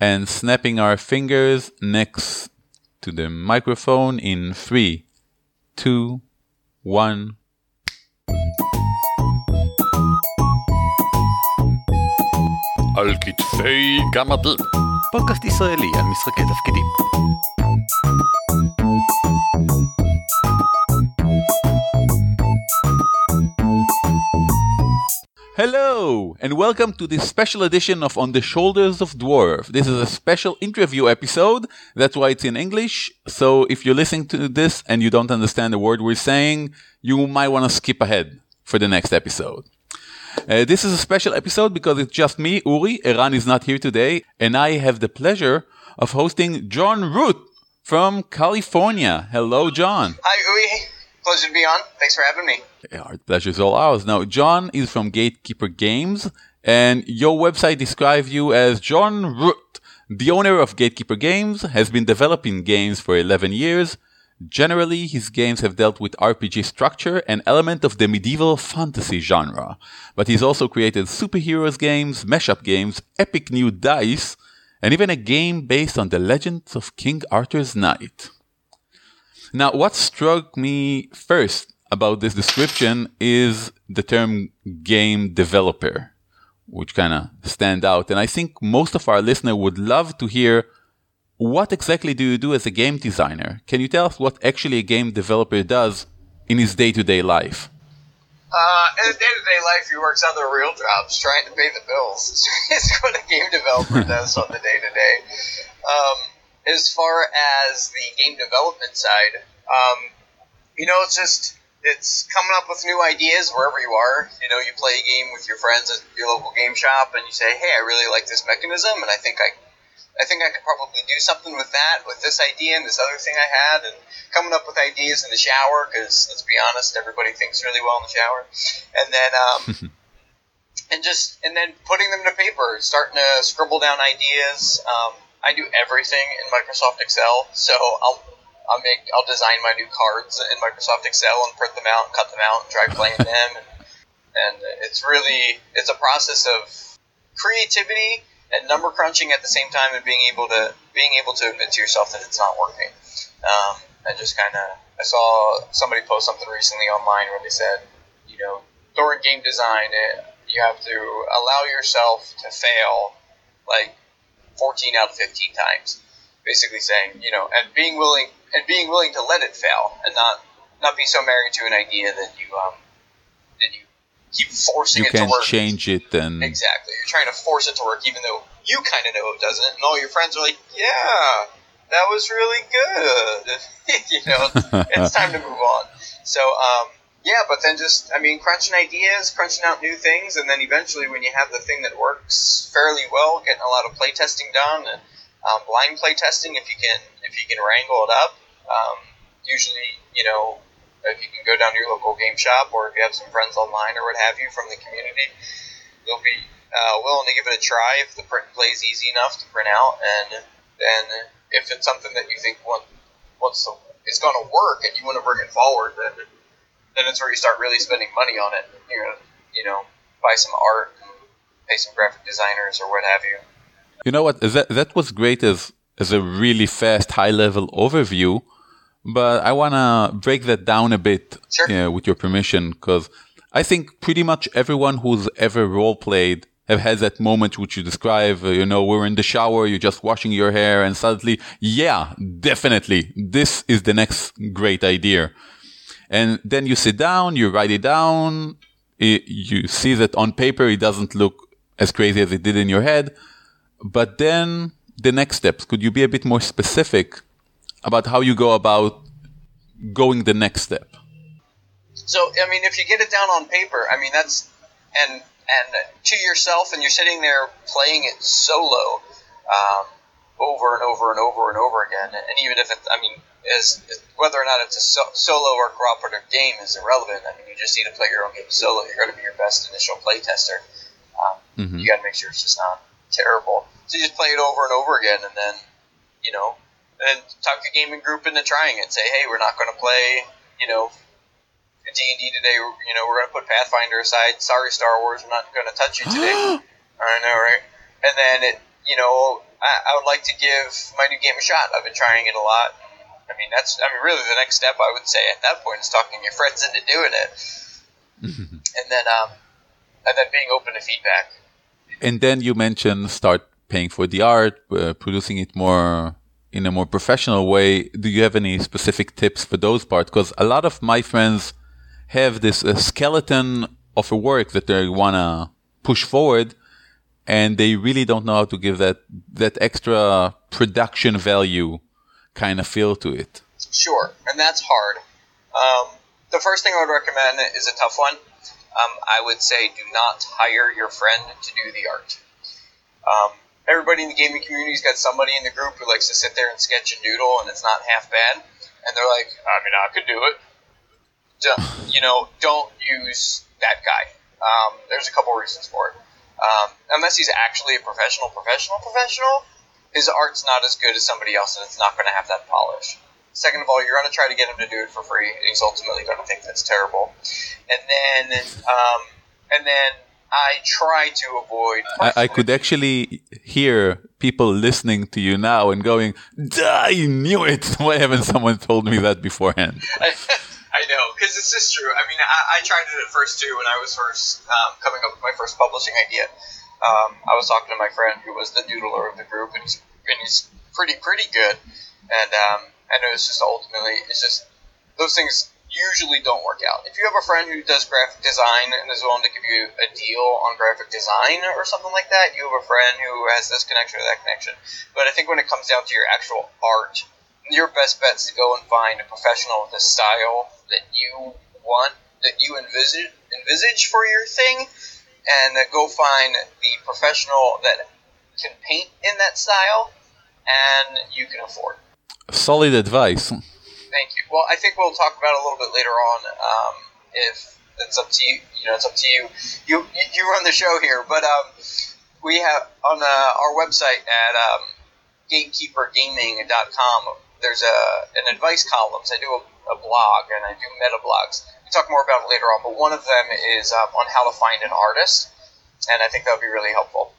and snapping our fingers next to the microphone in three, two, one. על כתפי גמדים. פודקאסט ישראלי על משחקי תפקידים. Hello, and welcome to this special edition of On the Shoulders of Dwarf. This is a special interview episode. That's why it's in English. So if you're listening to this and you don't understand the word we're saying, you might want to skip ahead for the next episode. Uh, this is a special episode because it's just me, Uri. Eran is not here today, and I have the pleasure of hosting John Wrot from California. Hello, John. Hi, Uri. Pleasure to be on. Thanks for having me. Our pleasure is all ours. Now, John is from Gatekeeper Games, and your website describes you as John Wrot. The owner of Gatekeeper Games has been developing games for 11 years. Generally, his games have dealt with RPG structure and element of the medieval fantasy genre. But he's also created superheroes games, mashup games, epic new dice, and even a game based on the legends of King Arthur's Knight. Now, what struck me first about this description is the term game developer, which kind of stand out. And I think most of our listener would love to hear what exactly do you do as a game designer? Can you tell us what actually a game developer does in his day-to-day life? Uh, in day-to-day life, he works other real jobs, trying to pay the bills. It's what a game developer does on the day-to-day. Um, as far as the game development side, um, you know, it's just it's coming up with new ideas wherever you are. You know, you play a game with your friends at your local game shop, and you say, "Hey, I really like this mechanism, and I think I, I think I could probably do something with that, with this idea and this other thing I had." And coming up with ideas in the shower, because let's be honest, everybody thinks really well in the shower, and then. Um, And just and then putting them to paper, starting to scribble down ideas. Um, I do everything in Microsoft Excel, so I'll I'll make I'll design my new cards in Microsoft Excel and print them out, and cut them out, and try playing them, and, and it's really it's a process of creativity and number crunching at the same time, and being able to being able to admit to yourself that it's not working. Um, and just kind of I saw somebody post something recently online where they said, you know, during game design, it, you have to allow yourself to fail like 14 out of 15 times basically saying you know and being willing and being willing to let it fail and not not be so married to an idea that you um that you keep forcing You it to can work. change it then. exactly. You're trying to force it to work even though you kind of know it doesn't and all your friends are like yeah that was really good. You know it's time to move on. So um yeah, but then just, I mean, crunching ideas, crunching out new things, and then eventually when you have the thing that works fairly well, getting a lot of play testing done, and um, blind play testing if you can if you can wrangle it up. Um, usually, you know, if you can go down to your local game shop, or if you have some friends online or what have you from the community, they'll be uh, willing to give it a try if the print and play is easy enough to print out, and then if it's something that you think wants to is going to work and you want to bring it forward, then then it's where you start really spending money on it. You're gonna, you know, buy some art and pay some graphic designers or what have you. You know what? That that was great as as a really fast, high level overview. But I wanna break that down a bit, Sure. uh, with your permission, because I think pretty much everyone who's ever role played have had that moment which you describe. Uh, you know, we're in the shower, you're just washing your hair, and suddenly, yeah, definitely, this is the next great idea. And then you sit down, you write it down, i you see that on paper it doesn't look as crazy as it did in your head. But then the next steps, could you be a bit more specific about how you go about going the next step? So I mean, if you get it down on paper, I mean that's and and to yourself, and you're sitting there playing it solo um, over and over and over and over again. And even if it, I mean, is whether or not it's a so, solo or cooperative game is irrelevant. I mean, you just need to play your own game solo. You're going to be your best initial play tester. Um, Mhm. You got to make sure it's just not terrible. So you just play it over and over again, and then you know, and talk the gaming group into trying it. Say, hey, we're not going to play, you know, D and D today. You know, we're going to put Pathfinder aside. Sorry, Star Wars, we're not going to touch you today. I know, right? And then it, you know, I, I would like to give my new game a shot. I've been trying it a lot. I mean, that's I mean, really the next step I would say at that point is talking your friends into doing it, and then um, and then being open to feedback. And then you mentioned start paying for the art, uh, producing it more in a more professional way. Do you have any specific tips for those parts? Because a lot of my friends have this uh, skeleton of a work that they wanna push forward, and they really don't know how to give that that extra production value kind of feel to it. Sure, and that's hard. Um, the first thing I would recommend is a tough one. Um, I would say do not hire your friend to do the art. Um, everybody in the gaming community's got somebody in the group who likes to sit there and sketch and doodle, and it's not half bad. And they're like, I mean, I could do it. Don't- you know, don't use that guy. Um, there's a couple reasons for it. Um, unless he's actually a professional, professional, professional, his art's not as good as somebody else, and it's not going to have that polish. Second of all, you're going to try to get him to do it for free, and he's ultimately going to think that's terrible. And then, um, and then I try to avoid. I, I could actually hear people listening to you now and going, I knew it. Why haven't someone told me that beforehand? I know, because this is true. I mean, I, I tried it at first too when I was first um, coming up with my first publishing idea. Um, I was talking to my friend who was the doodler of the group, and he's and he's pretty pretty good. And um, I know it's just ultimately it's just those things usually don't work out. If you have a friend who does graphic design and is willing to give you a deal on graphic design or something like that, you have a friend who has this connection or that connection. But I think when it comes down to your actual art, your best bet is to go and find a professional with a style that you want, that you envisage envisage for your thing, and go find the professional that can paint in that style, and you can afford. Solid advice. Thank you. Well, I think we'll talk about it a little bit later on. Um, if it's up to you, you know, it's up to you. You you run the show here, but um, we have on uh, our website at um, gatekeepergaming.com. There's a an advice columns. I do a, a blog and I do meta blogs. We talk more about it later on, but one of them is um, on how to find an artist, and I think that would be really helpful.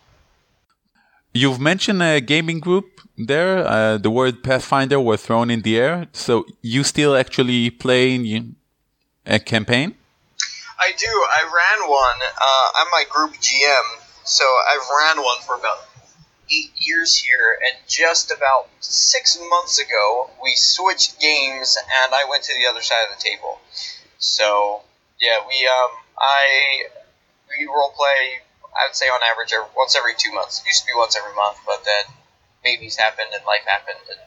You've mentioned a gaming group there. Uh, the word Pathfinder was thrown in the air. So you still actually play in a campaign? I do. I ran one. Uh, I'm my group GM, so I've ran one for about eight years here. And just about six months ago, we switched games, and I went to the other side of the table. So yeah, we um, I we role play. I would say on average every, once every two months. It used to be once every month, but then babies happened and life happened and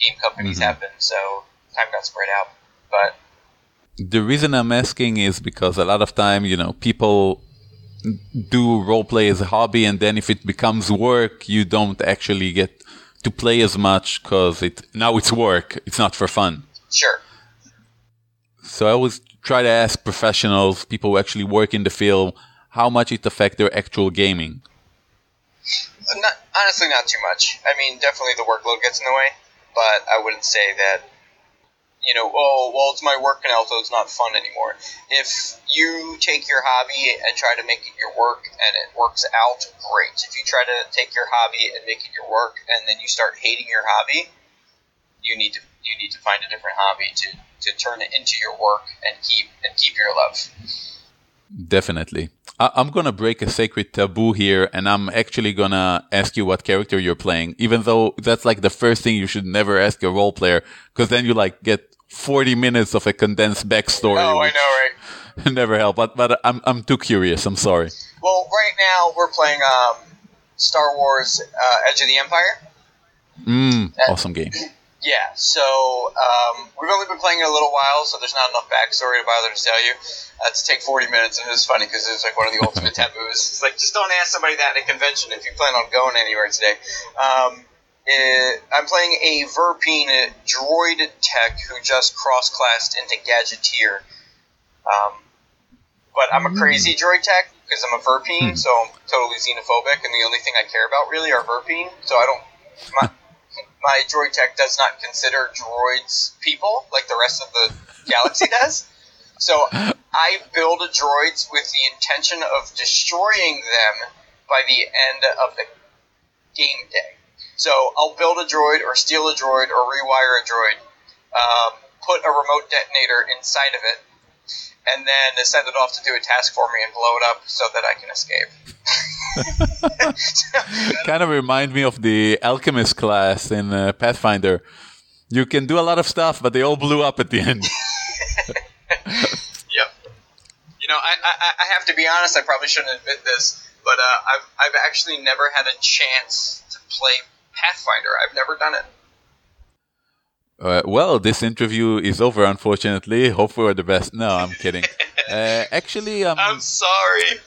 game companies Mhm. happened, so time got spread out. But The reason I'm asking is because a lot of time, you know, people do role play as a hobby, and then if it becomes work, you don't actually get to play as much because it now it's work. It's not for fun. sure, So I always try to ask professionals, people who actually work in the field, how much it affect their actual gaming. Not, honestly, not too much. I mean, definitely the workload gets in the way, but I wouldn't say that. You know, oh well, it's my work now, so it's not fun anymore. If you take your hobby and try to make it your work, and it works out, great. If you try to take your hobby and make it your work, and then you start hating your hobby, you need to you need to find a different hobby to, to turn it into your work and keep and keep your love. Definitely. I- I'm gonna break a sacred taboo here, and I'm actually gonna ask you what character you're playing, even though that's like the first thing you should never ask a role player, because then you like get 40 minutes of a condensed backstory. Oh, I know, right? never help. But but I'm I'm too curious. I'm sorry. Well, right now we're playing um, Star Wars: uh, Edge of the Empire. Mm, awesome game. Yeah, so um, we've only been playing it a little while, so there's not enough backstory to bother to tell you. Uh, to take 40 minutes, and it's funny because it's like one of the ultimate taboos. It's like just don't ask somebody that at a convention if you plan on going anywhere today. Um, eh, I'm playing a Verpine droid tech who just cross-classed into Gadgeteer. Um, but I'm a crazy droid tech because I'm a Verpine, so I'm totally xenophobic, and the only thing I care about really are Verpine. So I don't. My, my droid tech does not consider droids people like the rest of the galaxy does. So I build droids with the intention of destroying them by the end of the game day. So I'll build a droid or steal a droid or rewire a droid, um, put a remote detonator inside of it, and then send it off to do a task for me and blow it up so that I can escape. kind of remind me of the alchemist class in uh, Pathfinder. You can do a lot of stuff, but they all blew up at the end. Yep. You know, I, I, I have to be honest. I probably shouldn't admit this, but uh, I've I've actually never had a chance to play Pathfinder. I've never done it. Uh, well, this interview is over, unfortunately. Hope for the best. No, I'm kidding. Uh, actually, um, I'm sorry.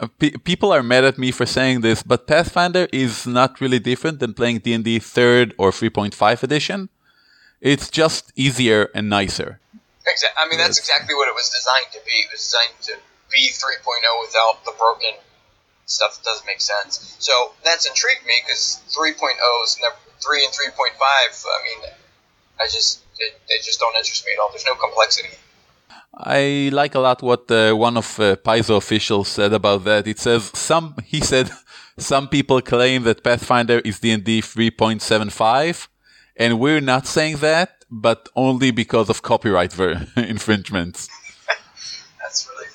uh, pe- people are mad at me for saying this, but Pathfinder is not really different than playing D&D 3rd or 3.5 edition. It's just easier and nicer. Exactly. I mean, that's exactly what it was designed to be. It was designed to be 3.0 without the broken stuff that doesn't make sense. So that's intrigued me because 3.0s, never, 3 and 3.5, I mean, I just, they, they just don't interest me at all. There's no complexity. I like a lot what uh, one of uh, Paizo officials said about that. It says some. He said some people claim that Pathfinder is D&D 3.75, and we're not saying that, but only because of copyright ver- infringements. That's really.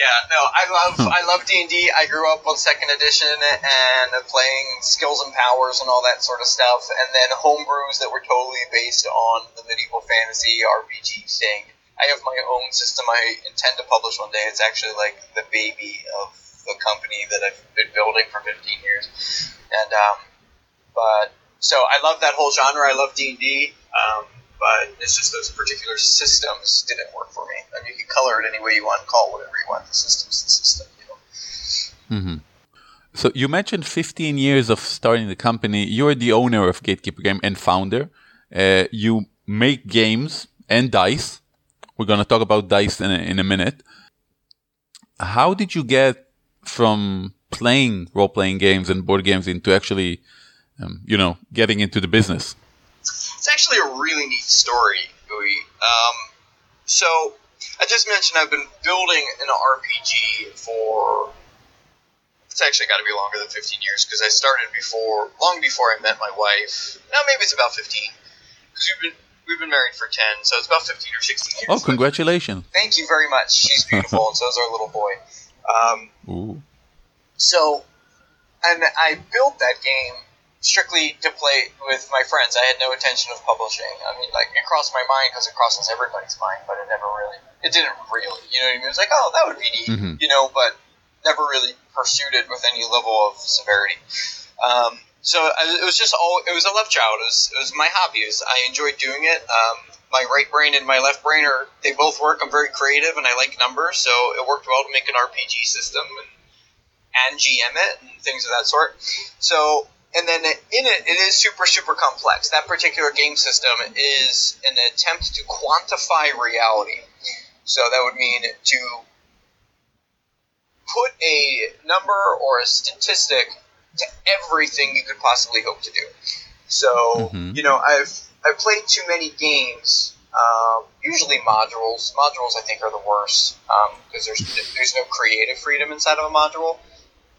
Yeah, no, I love I love D and D. I grew up on second edition and playing skills and powers and all that sort of stuff, and then homebrews that were totally based on the medieval fantasy RPG thing. I have my own system. I intend to publish one day. It's actually like the baby of the company that I've been building for 15 years, and um, but so I love that whole genre. I love D and D. But it's just those particular systems didn't work for me. I mean, you can color it any way you want, call whatever you want. The system's the system, you know. So you mentioned 15 years of starting the company. You're the owner of Gatekeeper Game and founder. Uh, you make games and dice. We're going to talk about dice in a, in a minute. How did you get from playing role-playing games and board games into actually, um, you know, getting into the business? It's actually a really neat story. Um, so I just mentioned I've been building an RPG for. It's actually got to be longer than 15 years because I started before, long before I met my wife. Now maybe it's about 15 because we've been we've been married for 10, so it's about 15 or 16 years. Oh, congratulations. Thank you very much. She's beautiful, and so is our little boy. Um, Ooh. So, and I built that game strictly to play with my friends. I had no intention of publishing. I mean, like it crossed my mind because it crosses everybody's mind, but it never really, it didn't really. You know what I mean? It was like, oh, that would be neat, Mhm. you know, but never really pursued it with any level of severity. Um, so I, it was just all. It was a love child. It was, it was my was, I enjoyed doing it. Um, my right brain and my left brain are they both work. I'm very creative and I like numbers, so it worked well to make an RPG system and and GM it and things of that sort. So, and then in it, it is super, super complex. That particular game system is an attempt to quantify reality. So that would mean to put a number or a statistic to everything you could possibly hope to do. So, Mhm. you know, I've I've played too many games. Um, usually modules. Modules, I think, are the worst because there's there's no creative freedom inside of a module.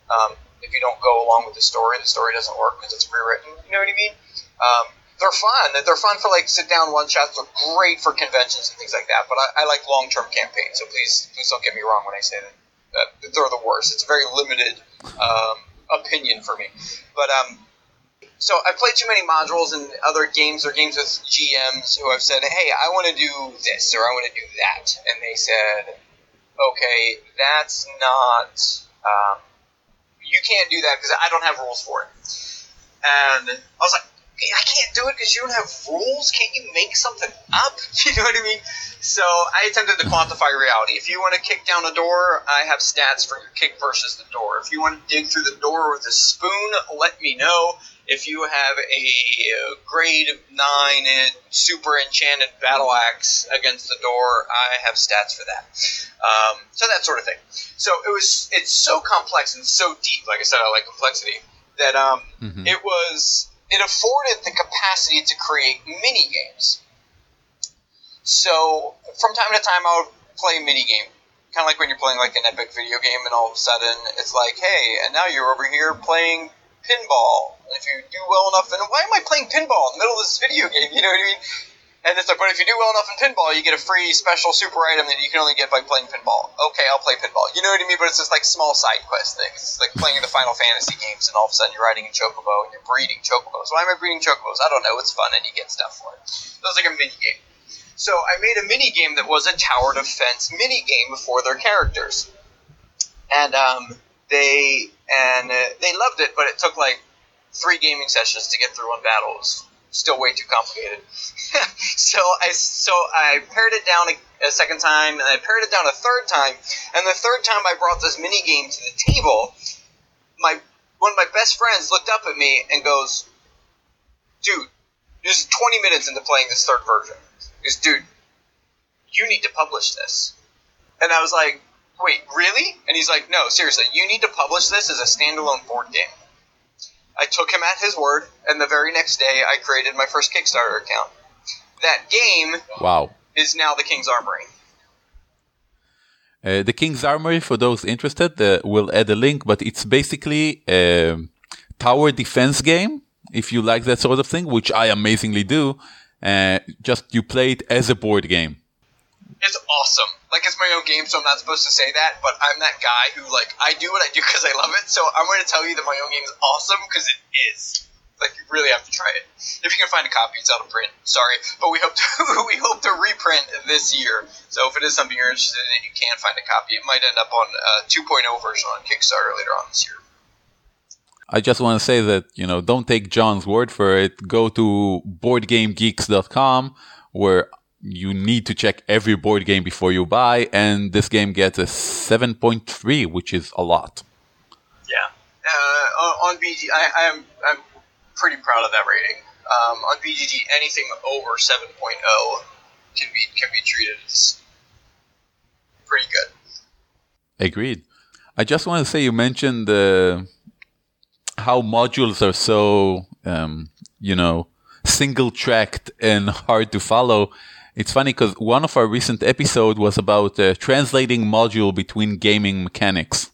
Um, if you don't go along with the story, the story doesn't work because it's rewritten. You know what I mean? Um, they're fun. They're fun for like sit down one shots. They're great for conventions and things like that. But I, I like long term campaigns. So please please don't get me wrong when I say that, that they're the worst. It's a very limited um, opinion for me. But um, so I played too many modules and other games or games with GMs who have said, "Hey, I want to do this or I want to do that," and they said, "Okay, that's not." Um, you can't do that because I don't have rules for it. And I was like, "Hey, I can't do it because you don't have rules. Can't you make something up? You know what I mean? So I attempted to quantify reality. If you want to kick down a door, I have stats for your kick versus the door. If you want to dig through the door with a spoon, let me know. If you have a uh, grade 9 super enchanted battle axe against the door, I have stats for that. Um, so that sort of thing. So it was it's so complex and so deep. Like I said, I like complexity. That um, Mhm. it was it afforded the capacity to create mini games. So from time to time, I would play a mini game, kind of like when you're playing like an epic video game, and all of a sudden it's like, hey, and now you're over here playing pinball. If you do well enough, and why am I playing pinball in the middle of this video game? You know what I mean? And it's like, but if you do well enough in pinball, you get a free special super item that you can only get by playing pinball. Okay, I'll play pinball. You know what I mean? But it's just like small side quest things. It's like playing the Final Fantasy games, and all of a sudden you're riding a chocobo and you're breeding chocobos. Why am I breeding chocobos? I don't know. It's fun, and you get stuff for it. So it's like a mini game. So I made a mini game that was a tower defense mini game for their characters, and um, they and uh, they loved it, but it took like three gaming sessions to get through one battle. Was still way too complicated. so I so I pared it down a, a, second time, and I pared it down a third time, and the third time I brought this mini game to the table. My one of my best friends looked up at me and goes, "Dude, just 20 minutes into playing this third version." Is dude, you need to publish this. And I was like, wait, really? And he's like, no, seriously, you need to publish this as a standalone board game. I took him at his word, and the very next day I created my first Kickstarter account. That game wow. is now the King's Armory. Uh, the King's Armory, for those interested, uh, we'll add a link, but it's basically a tower defense game, if you like that sort of thing, which I amazingly do. Uh, just you play it as a board game. It's awesome. Like it's my own game, so I'm not supposed to say that, but I'm that guy who like I do what I do because I love it. So I'm going to tell you that my own game is awesome because it is. Like you really have to try it. If you can find a copy, it's out of print. Sorry, but we hope to we hope to reprint this year. So if it is something you're interested in, you can find a copy. It might end up on uh, a 2.0 version on Kickstarter later on this year. I just want to say that, you know, don't take John's word for it. Go to boardgamegeeks.com where you need to check every board game before you buy. And this game gets a 7.3, which is a lot. Yeah. Uh, on, BG, I, I'm, I'm pretty proud of that rating. Um, on BGG, anything over 7.0 can be, can be treated as pretty good. Agreed. I just want to say you mentioned the. Uh, how modules are so, um, you know, single tracked and hard to follow. It's funny because one of our recent episodes was about uh, translating module between gaming mechanics.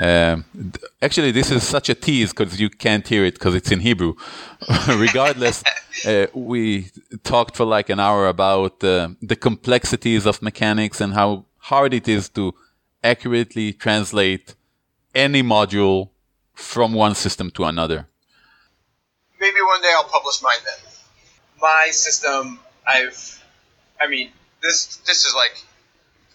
Um, actually, this is such a tease because you can't hear it because it's in Hebrew. Regardless, uh, we talked for like an hour about uh, the complexities of mechanics and how hard it is to accurately translate any module from one system to another. Maybe one day I'll publish mine then. My system, I've, I mean, this this is like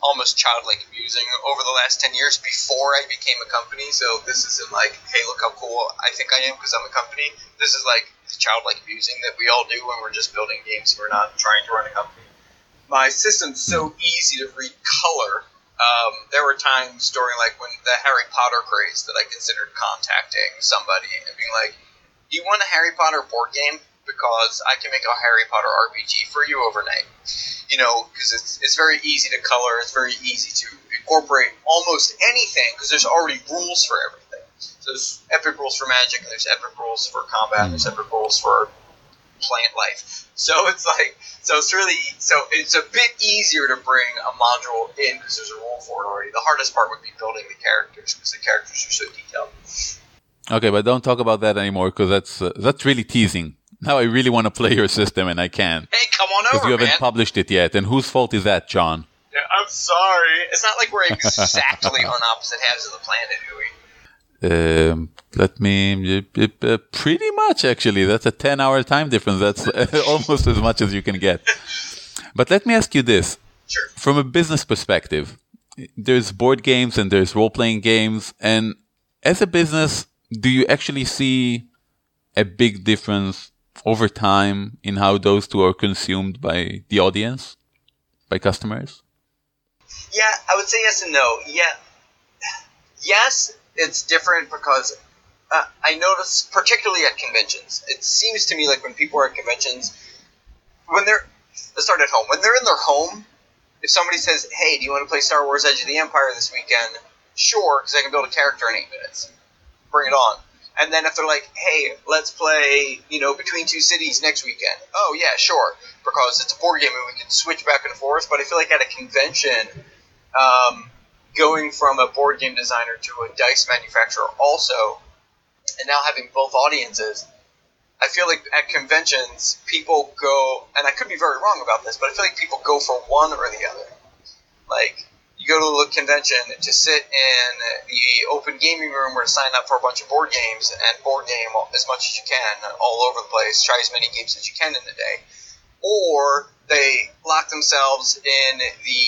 almost childlike amusing over the last 10 years before I became a company. So this isn't like, hey, look how cool I think I am because I'm a company. This is like the childlike amusing that we all do when we're just building games. We're not trying to run a company. My system's so easy to read color um, there were times during like when the Harry Potter craze that I considered contacting somebody and being like, "Do you want a Harry Potter board game? Because I can make a Harry Potter RPG for you overnight." You know, because it's it's very easy to color. It's very easy to incorporate almost anything because there's already rules for everything. So there's epic rules for magic, and there's epic rules for combat, and there's epic rules for plant life. So it's like, so it's really, so it's a bit easier to bring a module in because there's a rule for it already. The hardest part would be building the characters because the characters are so detailed. Okay, but don't talk about that anymore because that's uh, that's really teasing. Now I really want to play your system and I can't. Hey, come on over, Because you haven't man. published it yet. And whose fault is that, John? Yeah, I'm sorry. It's not like we're exactly on opposite halves of the planet, do we? Um, let me uh, pretty much actually. That's a ten-hour time difference. That's almost as much as you can get. But let me ask you this: Sure. from a business perspective, there's board games and there's role-playing games, and as a business, do you actually see a big difference over time in how those two are consumed by the audience, by customers? Yeah, I would say yes and no. Yeah, yes, it's different because uh, I notice, particularly at conventions, it seems to me like when people are at conventions, when they're let's start at home. When they're in their home, if somebody says, "Hey, do you want to play Star Wars: Edge of the Empire this weekend?" Sure, because I can build a character in eight minutes. Bring it on. And then if they're like, "Hey, let's play," you know, Between Two Cities next weekend. Oh yeah, sure, because it's a board game and we can switch back and forth. But I feel like at a convention, um, going from a board game designer to a dice manufacturer also and now having both audiences, I feel like at conventions people go, and I could be very wrong about this, but I feel like people go for one or the other. Like you go to a convention to sit in the open gaming room or to sign up for a bunch of board games and board game as much as you can all over the place. Try as many games as you can in a day, or they lock themselves in the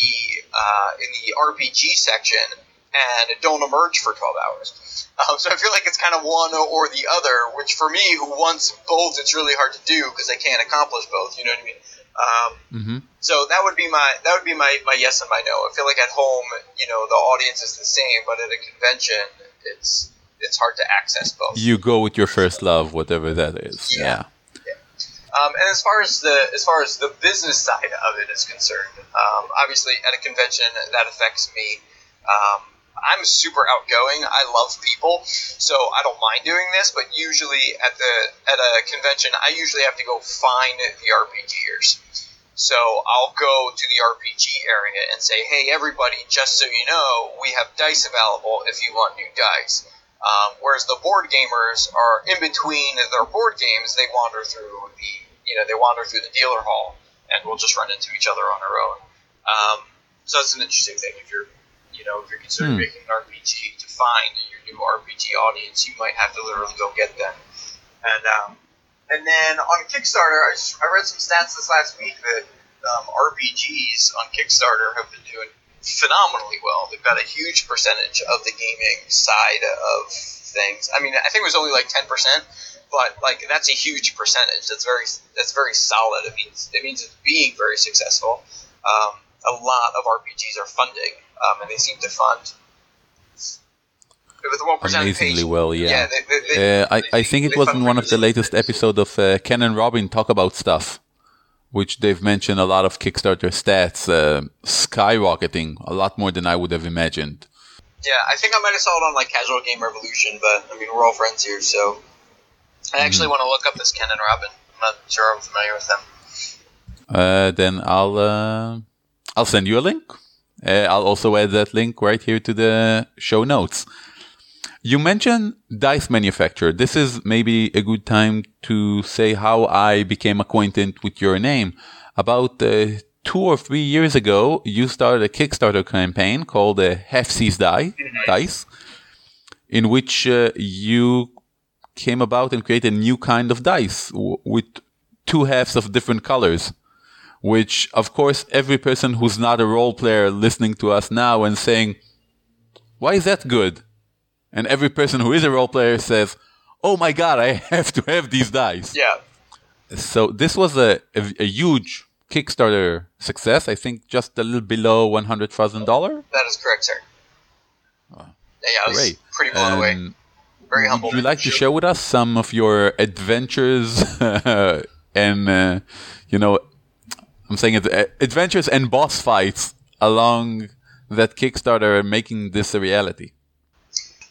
uh, in the RPG section and don't emerge for 12 hours. Um, so I feel like it's kind of one or the other, which for me, who wants both, it's really hard to do because I can't accomplish both. You know what I mean? Um, hmm so that would be my that would be my, my yes and my no. I feel like at home, you know, the audience is the same, but at a convention, it's it's hard to access both. You go with your first love, whatever that is. Yeah. Yeah. Um, and as far as the as far as the business side of it is concerned, um, obviously at a convention that affects me. Um, I'm super outgoing. I love people, so I don't mind doing this. But usually at the at a convention, I usually have to go find the RPGers. So I'll go to the RPG area and say, "Hey, everybody! Just so you know, we have dice available if you want new dice." Um, whereas the board gamers are in between their board games, they wander through the you know they wander through the dealer hall and we'll just run into each other on our own. Um, so that's an interesting thing. If you're you know if you're considering Hmm. making an RPG to find your new RPG audience, you might have to literally go get them. And um, and then on Kickstarter, I, just, I read some stats this last week that um, RPGs on Kickstarter have been doing phenomenally well. They've got a huge percentage of the gaming side of things. I mean, I think it was only like ten percent, but like that's a huge percentage. That's very that's very solid. It means it means it's being very successful. Um, a lot of RPGs are funding, um, and they seem to fund with one Amazingly well, yeah. they, they, they, Uh, I, I think it was in one of the latest things. episodes of uh, Ken and Robin talk about stuff, which they've mentioned a lot of Kickstarter stats uh, skyrocketing, a lot more than I would have imagined. Yeah, I think I might have saw it on like Casual Game Revolution, but I mean we're all friends here, so I actually want to look up this Ken and Robin. I'm not sure I'm familiar with them. Uh, then I'll uh, I'll send you a link. Uh, I'll also add that link right here to the show notes. You mentioned dice manufacturer. This is maybe a good time to say how I became acquainted with your name. About uh, two or three years ago, you started a Kickstarter campaign called uh, Halfsies Die, Dice, in which uh, you came about and created a new kind of dice w- with two halves of different colors which of course every person who's not a role player listening to us now and saying why is that good and every person who is a role player says oh my god i have to have these dice Yeah, so this was a, a, a huge kickstarter success i think just a little below $100000 that is correct, sir. Yeah, yeah, I was great pretty blown away. Very humble. would you like to share with us some of your adventures and uh, you know i'm saying it uh, adventures and boss fights along that kickstarter and making this a reality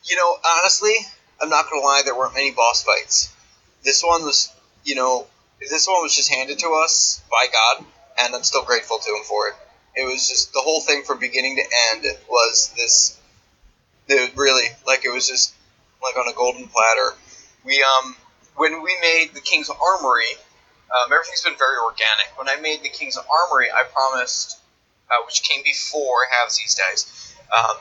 You know, honestly, I'm not gonna lie. There weren't many boss fights. This one was, you know, this one was just handed to us by God, and I'm still grateful to Him for it. It was just the whole thing from beginning to end was this. It really like it was just like on a golden platter. We um when we made the King's Armory, um, everything's been very organic. When I made the King's Armory, I promised, uh, which came before Halfsies Dice. Um,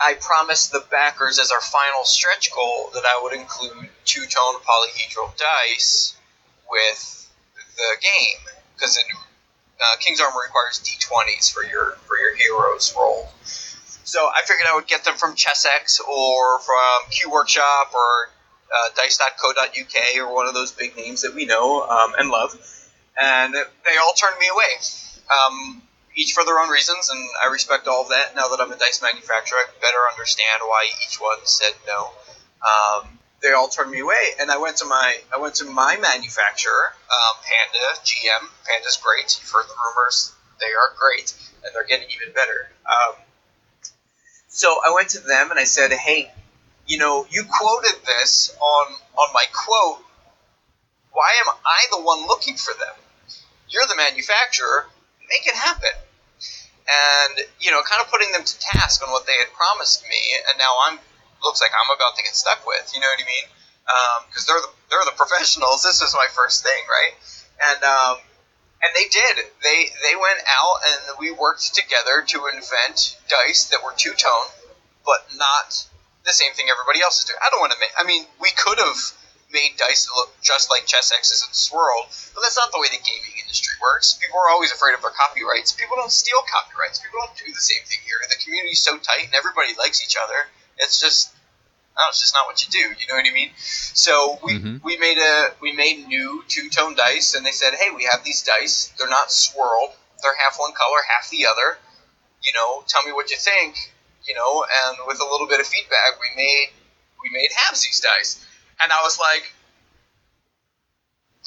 I promised the backers as our final stretch goal that I would include two tone polyhedral dice with the game because uh, King's Armor requires d20s for your for your heroes roll. So I figured I would get them from Chessex or from Q Workshop or uh, Dice.co.uk or one of those big names that we know um, and love, and they all turned me away. Um, each for their own reasons, and I respect all of that. Now that I'm a dice manufacturer, I better understand why each one said no. Um, they all turned me away, and I went to my I went to my manufacturer, um, Panda GM. Panda's great. You've heard the rumors; they are great, and they're getting even better. Um, so I went to them and I said, "Hey, you know, you quoted this on on my quote. Why am I the one looking for them? You're the manufacturer. Make it happen." And you know, kind of putting them to task on what they had promised me, and now I'm looks like I'm about to get stuck with. You know what I mean? Because they're the they're the professionals. This is my first thing, right? And um, and they did. They they went out and we worked together to invent dice that were two tone, but not the same thing everybody else is doing. I don't want to make. I mean, we could have made dice look just like Chessex's and swirl, but that's not the way the gaming industry works. People are always afraid of their copyrights. People don't steal copyrights. People don't do the same thing here. The community's so tight and everybody likes each other. It's just no, it's just not what you do. You know what I mean? So we, Mhm. we made a we made new two tone dice, and they said, hey, we have these dice. They're not swirled. They're half one color, half the other. You know, tell me what you think. You know, and with a little bit of feedback, we made we made Halfsies dice, and I was like,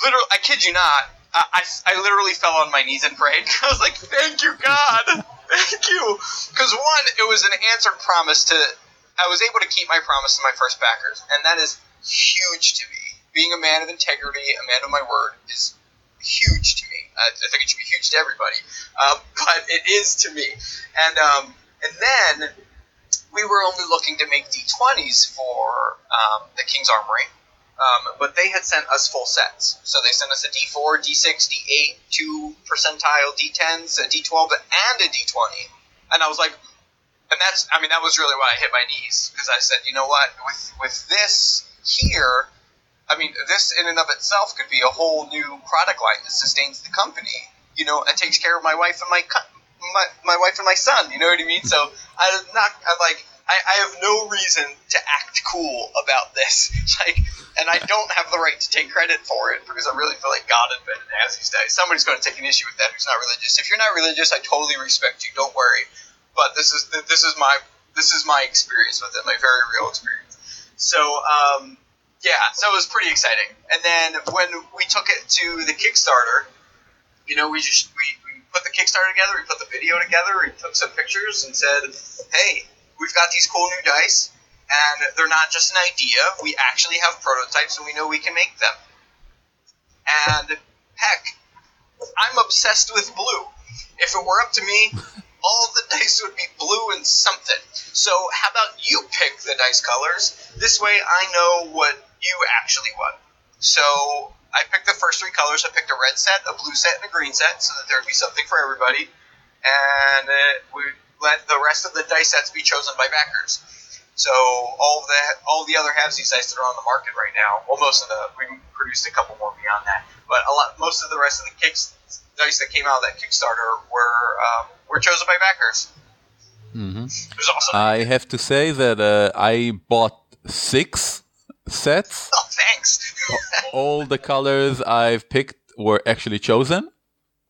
literally, I kid you not. I, I, I literally fell on my knees and prayed. I was like, "Thank you, God, thank you," because one, it was an answered promise to I was able to keep my promise to my first backers, and that is huge to me. Being a man of integrity, a man of my word, is huge to me. I, I think it should be huge to everybody, uh, but it is to me. And um, and then we were only looking to make D20s for um, the King's Armory, um, but they had sent us full sets. So they sent us a D4, D6, D8, two percentile D10s, a D12, and a D20. And I was like, and that's I mean that was really why I hit my knees because I said, you know what, with with this here, I mean this in and of itself could be a whole new product line that sustains the company, you know, and takes care of my wife and my my, my wife and my son. You know what I mean? So I'm not I'm like I, I have no reason to act cool about this, like, and I don't have the right to take credit for it because I really feel like God invented it as these days. Somebody's going to take an issue with that who's not religious. If you're not religious, I totally respect you. Don't worry but this is this is my this is my experience with it, my very real experience. So um, yeah, so it was pretty exciting. And then when we took it to the Kickstarter, you know, we just we put the Kickstarter together, we put the video together, we took some pictures and said, hey, we've got these cool new dice, and they're not just an idea. We actually have prototypes, and we know we can make them. And heck, I'm obsessed with blue. If it were up to me, all the dice would be blue and something. So how about you pick the dice colors? This way I know what you actually want. So I picked the first three colors. I picked a red set, a blue set, and a green set, so that there would be something for everybody. And uh, we let the rest of the dice sets be chosen by backers. So all the all the other Halfsies dice that are on the market right now, well, most of the we produced a couple more beyond that, but a lot most of the rest of the kicks dice that came out of that Kickstarter were um, were chosen by backers. hmm It was awesome. I have to say that uh, I bought six sets. oh, thanks. All the colors I've picked were actually chosen.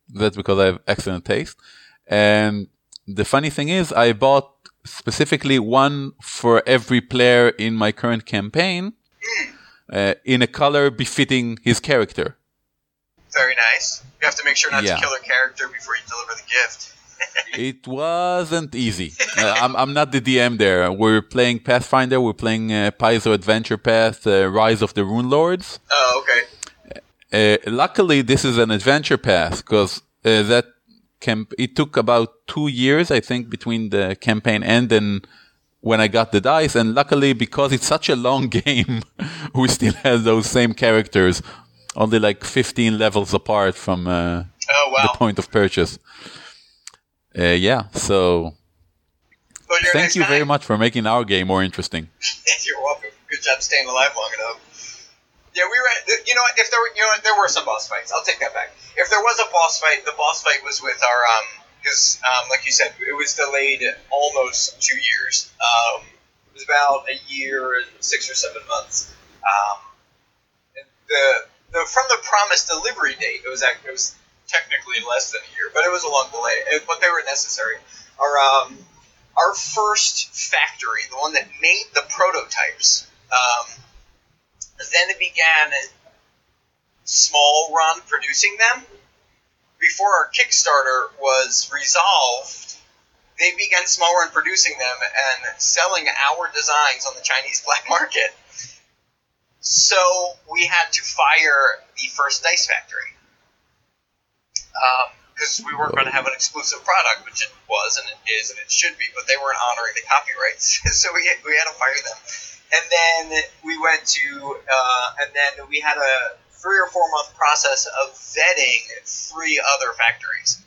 That's because I have excellent taste. And the funny thing is, I bought specifically one for every player in my current campaign uh, in a color befitting his character. Very nice. You have to make sure not Yeah. to kill their character before you deliver the gift. It wasn't easy. Uh, I'm, I'm not the DM there. We're playing Pathfinder. We're playing uh, Paizo Adventure Path, uh, Rise of the Runelords. Oh, okay. Uh, luckily, this is an adventure path because uh, that camp. It took about two years, I think, between the campaign end and when I got the dice. And luckily, because it's such a long game, we still have those same characters, only like 15 levels apart from uh, Oh the point of purchase. Uh, yeah, so Well, thank you guy. very much for making our game more interesting. You're welcome. Good job staying alive long enough. Yeah, we were. You know what? If there were, you know, what, there were some boss fights. I'll take that back. If there was a boss fight, the boss fight was with our um, because um, like you said, it was delayed almost two years. Um, it was about a year and six or seven months. Um, the the from the promised delivery date, it was it was technically less than a year, but it was a long delay. It- but they were necessary. Our um, our first factory, the one that made the prototypes, um, then it began small run producing them. Before our Kickstarter was resolved, they began small run producing them and selling our designs on the Chinese black market. So we had to fire the first dice factory because we weren't going to have an exclusive product, which it was and it is and it should be, but they weren't honoring the copyrights, so we we had to fire them. And then we went to, uh, and then we had a three or four month process of vetting three other factories,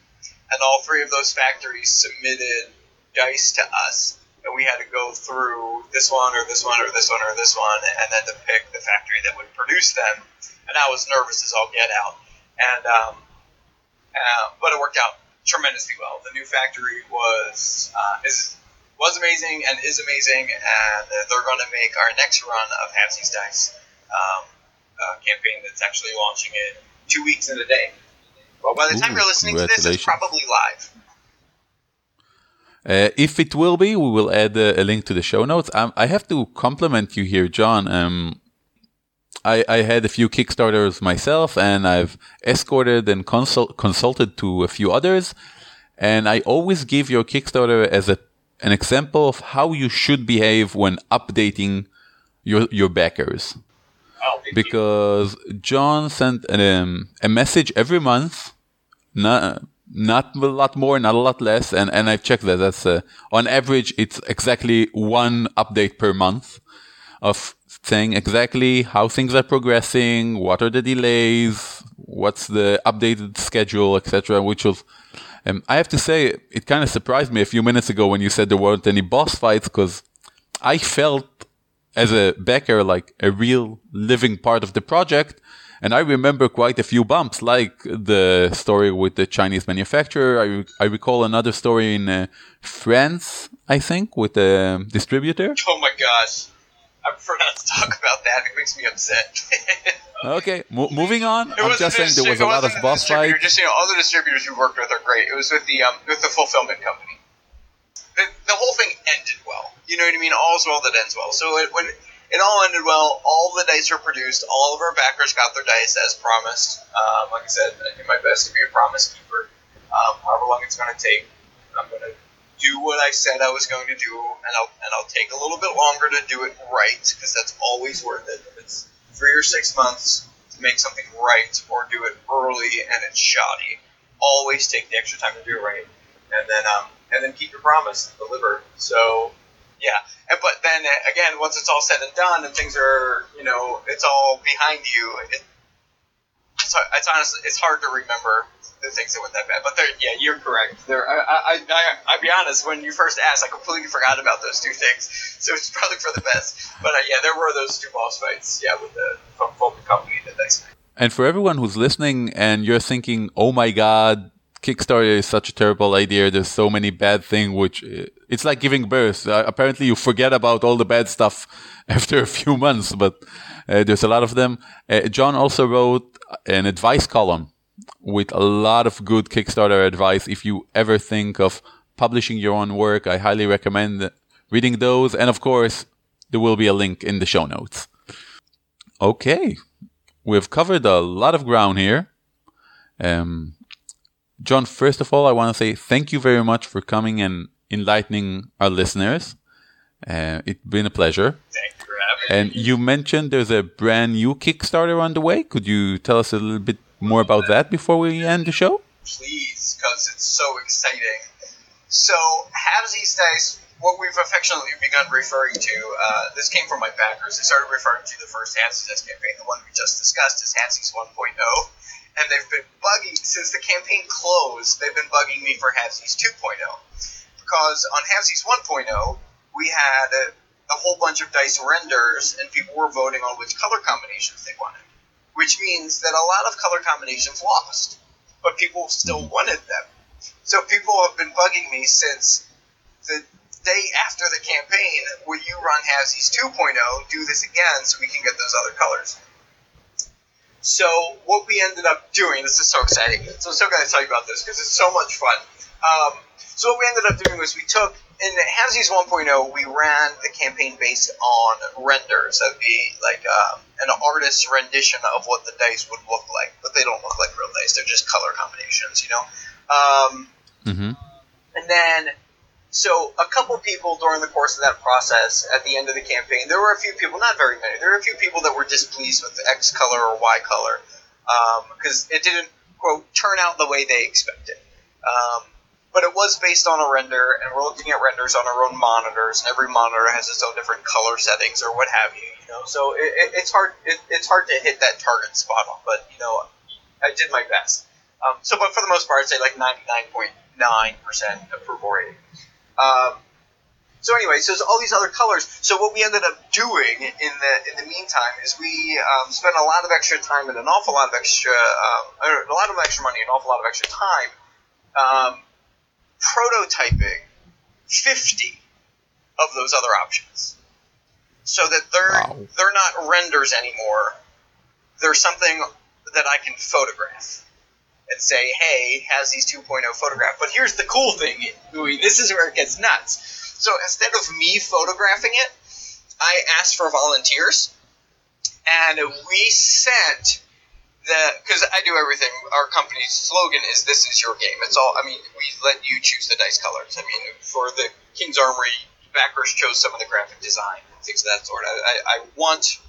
and all three of those factories submitted dice to us. And we had to go through this one or this one or this one or this one, and then to pick the factory that would produce them. And I was nervous as all get out. And um, uh, but it worked out tremendously well. The new factory was uh, is was amazing and is amazing, and they're going to make our next run of Halfsies Dice um, uh, campaign that's actually launching in two weeks and a day. Well, by the time you're listening to this, it's probably live. Uh, if it will be, we will add a, a link to the show notes. Um, I have to compliment you here, John. Um, I, I had a few Kickstarters myself, and I've escorted and consult, consulted to a few others. And I always give your Kickstarter as a an example of how you should behave when updating your your backers Oh, you. because John sent um, a message every month, not not a lot more, not a lot less, and and I've checked that. That's uh, on average, it's exactly one update per month of saying exactly how things are progressing, what are the delays, what's the updated schedule, etc. Which was. Um, I have to say, it kind of surprised me a few minutes ago when you said there weren't any boss fights because I felt as a backer like a real living part of the project. And I remember quite a few bumps, like the story with the Chinese manufacturer. I, I recall another story in uh, France, I think, with a distributor. Oh my gosh. I prefer not to talk about that. It makes me upset. Okay, mo- moving on. It I'm just saying the there was a lot of boss fights. Just you know, all the distributors we worked with are great. It was with the um, with the fulfillment company. The, the whole thing ended well. You know what I mean? All's well that ends well. So it, when it all ended well, all the dice were produced. All of our backers got their dice as promised. Um, like I said, I do my best to be a promise keeper. Um, however long it's going to take, I'm going to do what I said I was going to do, and I'll and I'll take a little bit longer to do it right because that's always worth it. If it's three or six months to make something right, or do it early and it's shoddy, always take the extra time to do it right, and then um and then keep your promise and deliver. So yeah, and, but then uh, again, once it's all said and done and things are you know it's all behind you, it, it's hard- it's honestly it's hard to remember the things that went that bad. But yeah, you're correct. There, I, I, I, I, I'll be honest. When you first asked, I completely forgot about those two things. So it's probably for the best. But uh, yeah, there were those two boss fights. Yeah, with the from Company they spent. And for everyone who's listening and you're thinking, oh my God, Kickstarter is such a terrible idea. There's so many bad things, which uh, it's like giving birth. Uh, apparently you forget about all the bad stuff after a few months, but uh, there's a lot of them. Uh, John also wrote an advice column with a lot of good Kickstarter advice. If you ever think of publishing your own work, I highly recommend reading those. And of course, there will be a link in the show notes. Okay. We've covered a lot of ground here. Um, John, first of all, I want to say thank you very much for coming and enlightening our listeners. Uh, it's been a pleasure. Thank And you mentioned there's a brand new Kickstarter on the way. Could you tell us a little bit more about that before we end the show? please, because it's so exciting. So, Halfsies Dice, what we've affectionately begun referring to, uh, this came from my backers. They started referring to the first Halfsies Dice campaign, the one we just discussed, as Halfsies 1.0. And they've been bugging, since the campaign closed, they've been bugging me for Halfsies 2.0. Because on Halfsies 1.0, we had a, a whole bunch of dice renders, and people were voting on which color combinations they wanted. Which means that a lot of color combinations lost but people still wanted them. So people have been bugging me since the day after the campaign. Will you run Halfsies 2.0? Do this again so we can get those other colors. So what we ended up doing, this is so exciting. So I'm so going to tell you about this because it's so much fun. Um, so what we ended up doing was we took in Halfsies 1.0, we ran the campaign based on renders. That'd be like um, an artist's rendition of what the dice would look like, but they don't look like real dice. They're just color combinations, you know. Um, Mm-hmm. and then, so a couple people during the course of that process, at the end of the campaign, there were a few people, not very many, there were a few people that were displeased with the X color or Y color because it didn't quote turn out the way they expected. Um, but it was based on a render, and we're looking at renders on our own monitors, and every monitor has its own different color settings or what have you. You know, so it, it, it's hard. It, it's hard to hit that target spot on, but you know, I did my best. Um, so, but for the most part, I'd say like ninety nine point nine percent approval rating. Um, so anyway, so all these other colors. So what we ended up doing in the in the meantime is we um, spent a lot of extra time and an awful lot of extra, um, a lot of extra money, and an awful lot of extra time, um, prototyping 50 of those other options, so that they're Wow. they're not renders anymore. They're something that I can photograph and say, hey, Halfsies 2.0 photograph. But here's the cool thing, Louis, this is where it gets nuts. So instead of me photographing it, I asked for volunteers, and we sent the because I do everything. Our company's slogan is "This is your game." It's all. I mean, we let you choose the dice colors. I mean, for the King's Armory, backers chose some of the graphic design, and things of that sort. I, I, I want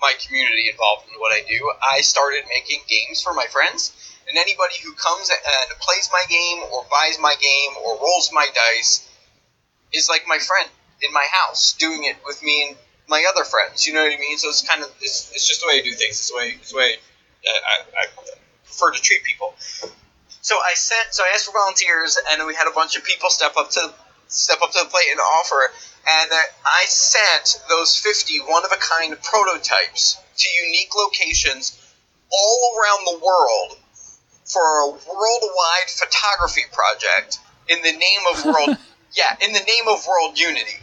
my community involved in what I do. I started making games for my friends, and anybody who comes and plays my game or buys my game or rolls my dice is like my friend in my house doing it with me and my other friends. You know what I mean? So it's kind of it's, it's just the way I do things. It's the way it's the way I, I prefer to treat people. So I sent so I asked for volunteers, and we had a bunch of people step up to step up to the plate and offer. And I sent those 50 one of a kind prototypes to unique locations all around the world for a worldwide photography project in the name of world yeah in the name of world unity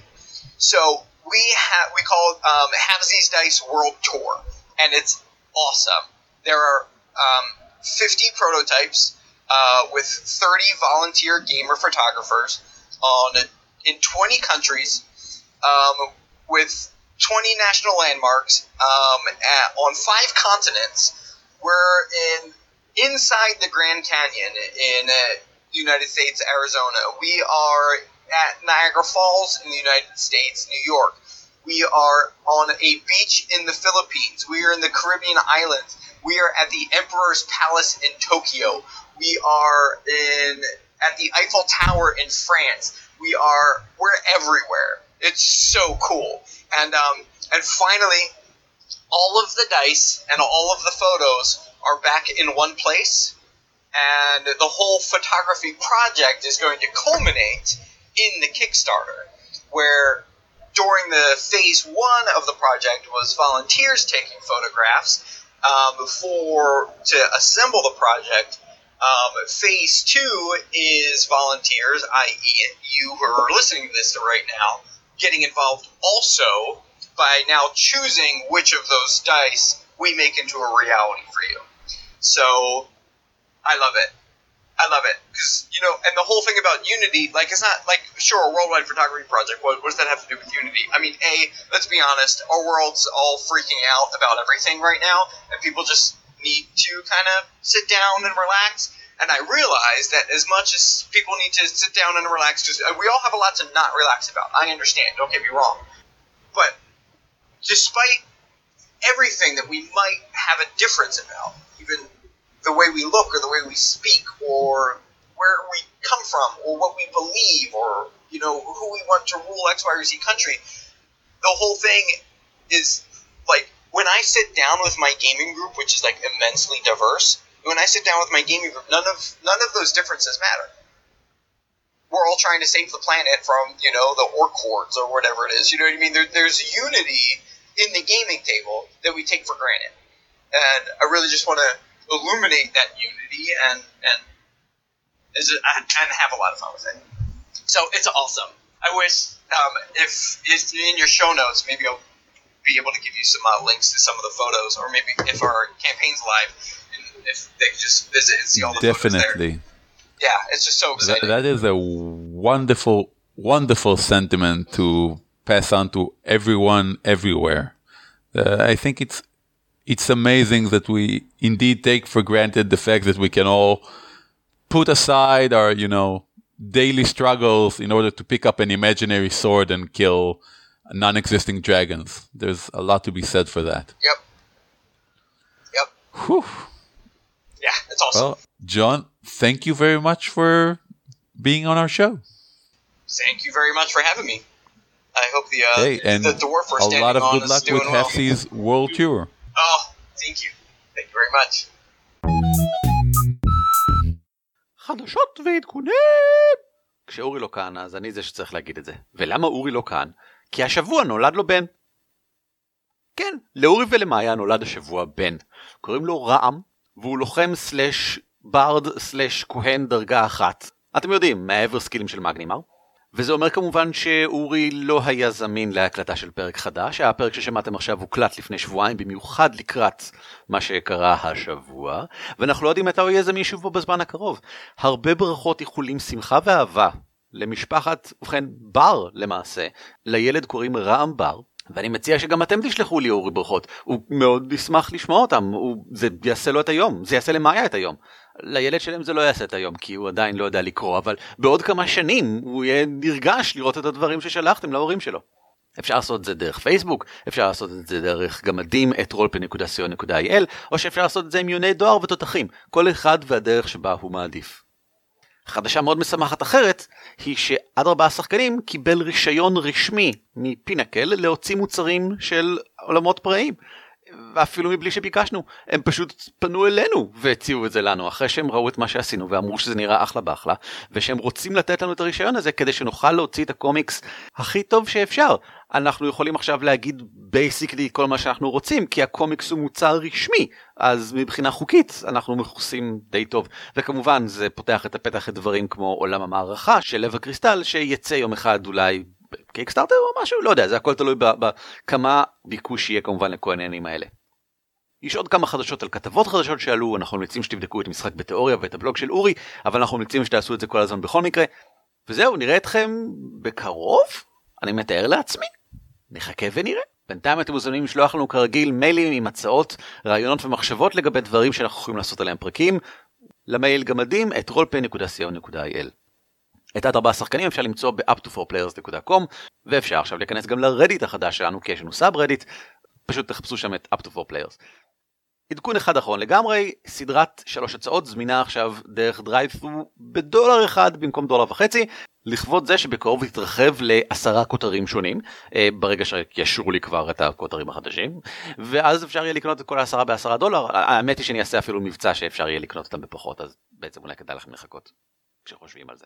so we have we call it um, Halfsies Dice World Tour and it's awesome there are um, 50 prototypes uh, with 30 volunteer gamer photographers on in 20 countries um, with 20 national landmarks um, at, on five continents we're in inside the Grand Canyon in uh, United States, Arizona. We are at Niagara Falls in the United States, New York. We are on a beach in the Philippines. We are in the Caribbean islands. We are at the Emperor's Palace in Tokyo. We are in at the Eiffel Tower in France. We are we're everywhere. It's so cool. And um, and finally, all of the dice and all of the photos are back in one place, and the whole photography project is going to culminate in the Kickstarter, where during the phase one of the project was volunteers taking photographs um, to assemble the project. Um, phase two is volunteers, i.e., you who are listening to this right now, getting involved also by now choosing which of those dice we make into a reality for you. So, I love it. I love it because you know, and the whole thing about Unity, like, it's not like sure a worldwide photography project. What, what does that have to do with Unity? I mean, a let's be honest, our world's all freaking out about everything right now, and people just need to kind of sit down and relax. And I realize that as much as people need to sit down and relax, because uh, we all have a lot to not relax about. I understand. Don't get me wrong, but despite everything that we might have a difference about, the way we look or the way we speak or where we come from or what we believe or you know who we want to rule X, Y, or Z country, the whole thing is like when I sit down with my gaming group, which is like immensely diverse. When I sit down with my gaming group, none of none of those differences matter. We're all trying to save the planet from you know the orc hordes or whatever it is. You know what I mean? There, there's unity in the gaming table that we take for granted, and I really just want to illuminate that unity and and is it- and have a lot of fun with it. So it's awesome. I wish um, if if in your show notes maybe I'll be able to give you some uh, links to some of the photos, or maybe if our campaign's live, and if they could just visit and see all the photos there. Definitely. Yeah, it's just so That, exciting. that is a wonderful, wonderful sentiment to pass on to everyone everywhere. Uh, I think it's it's amazing that we indeed take for granted the fact that we can all put aside our, you know, daily struggles in order to pick up an imaginary sword and kill non-existing dragons. There's a lot to be said for that. Yep. Yep. Whew. Yeah, it's awesome. Well, John, thank you very much for being on our show. Thank you very much for having me. I hope the uh, Hey, and the dwarf we're a lot of good luck with well. Halfsies world tour. Oh, thank you. Thank you very much. חדשות ועדכונים! כשאורי לא כאן, אז אני זה שצריך להגיד את זה. ולמה אורי לא כאן? כי השבוע נולד לו בן. כן, לאורי ולמאיה נולד השבוע בן. קוראים לו רעם, והוא לוחם סלאש ברד סלאש כהן דרגה אחת. אתם יודעים, מהעבר סקילים של מגנימר. וזה אומר כמובן שאורי לא היה זמין להקלטה של פרק חדש, הפרק ששמעתם עכשיו הוקלט לפני שבועיים במיוחד לקראת מה שקרה השבוע, ואנחנו לא יודעים מתי הוא יהיה זמין שוב בו בזמן הקרוב. הרבה ברכות, איחולים, שמחה ואהבה למשפחת, ובכן בר למעשה, לילד קוראים רעם בר. ואני מציע שגם אתם תשלחו לי אורי ברכות, הוא מאוד ישמח לשמוע אותם, הוא, זה יעשה לו את היום, זה יעשה למאיה את היום. לילד שלהם זה לא יעשה את היום כי הוא עדיין לא יודע לקרוא אבל בעוד כמה שנים הוא יהיה נרגש לראות את הדברים ששלחתם להורים שלו. אפשר לעשות את זה דרך פייסבוק, אפשר לעשות את זה דרך גמדים את rolpe.co.il או שאפשר לעשות את זה עם יוני דואר ותותחים, כל אחד והדרך שבה הוא מעדיף. חדשה מאוד משמחת אחרת היא שעד ארבעה שחקנים קיבל רישיון רשמי מפינקל להוציא מוצרים של עולמות פראיים. ואפילו מבלי שביקשנו, הם פשוט פנו אלינו והציעו את זה לנו אחרי שהם ראו את מה שעשינו ואמרו שזה נראה אחלה באחלה ושהם רוצים לתת לנו את הרישיון הזה כדי שנוכל להוציא את הקומיקס הכי טוב שאפשר. אנחנו יכולים עכשיו להגיד בייסיקלי כל מה שאנחנו רוצים כי הקומיקס הוא מוצר רשמי אז מבחינה חוקית אנחנו מכוסים די טוב וכמובן זה פותח את הפתח לדברים כמו עולם המערכה של לב הקריסטל שיצא יום אחד אולי קיקסטארטר או משהו לא יודע זה הכל תלוי בכמה ביקוש יהיה כמובן לכל העניינים האלה. יש עוד כמה חדשות על כתבות חדשות שעלו אנחנו ממליצים שתבדקו את משחק בתיאוריה ואת הבלוג של אורי אבל אנחנו ממליצים שתעשו את זה כל הזמן בכל מקרה. וזהו נראה אתכם בקרוב אני מתאר לעצמי נחכה ונראה. בינתיים אתם מוזמנים לשלוח לנו כרגיל מיילים עם הצעות רעיונות ומחשבות לגבי דברים שאנחנו יכולים לעשות עליהם פרקים למייל גמדים את rollpay.co.il. את עד ארבעה שחקנים אפשר למצוא ב-up2forplayers.com ואפשר עכשיו להיכנס גם לרדיט החדש שלנו כי יש לנו סאב רדיט פשוט תחפשו שם את up2forplayers. עדכון אחד אחרון לגמרי סדרת שלוש הצעות זמינה עכשיו דרך דרייב-ת'רו בדולר אחד במקום דולר וחצי לכבוד זה שבקרוב יתרחב לעשרה כותרים שונים אה, ברגע שישרו לי כבר את הכותרים החדשים ואז אפשר יהיה לקנות את כל העשרה בעשרה דולר האמת היא שאני אעשה אפילו מבצע שאפשר יהיה לקנות אותם בפחות אז בעצם אולי כדאי לכם לחכות כשחושבים על זה.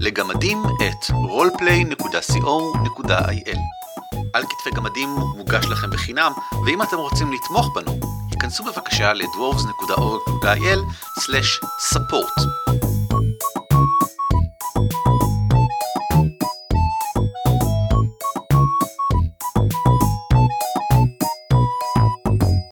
לגמדים את roleplay.co.il. על כתפי גמדים מוגש לכם בחינם, ואם אתם רוצים לתמוך בנו, היכנסו בבקשה ל-dwarves.org.il/support.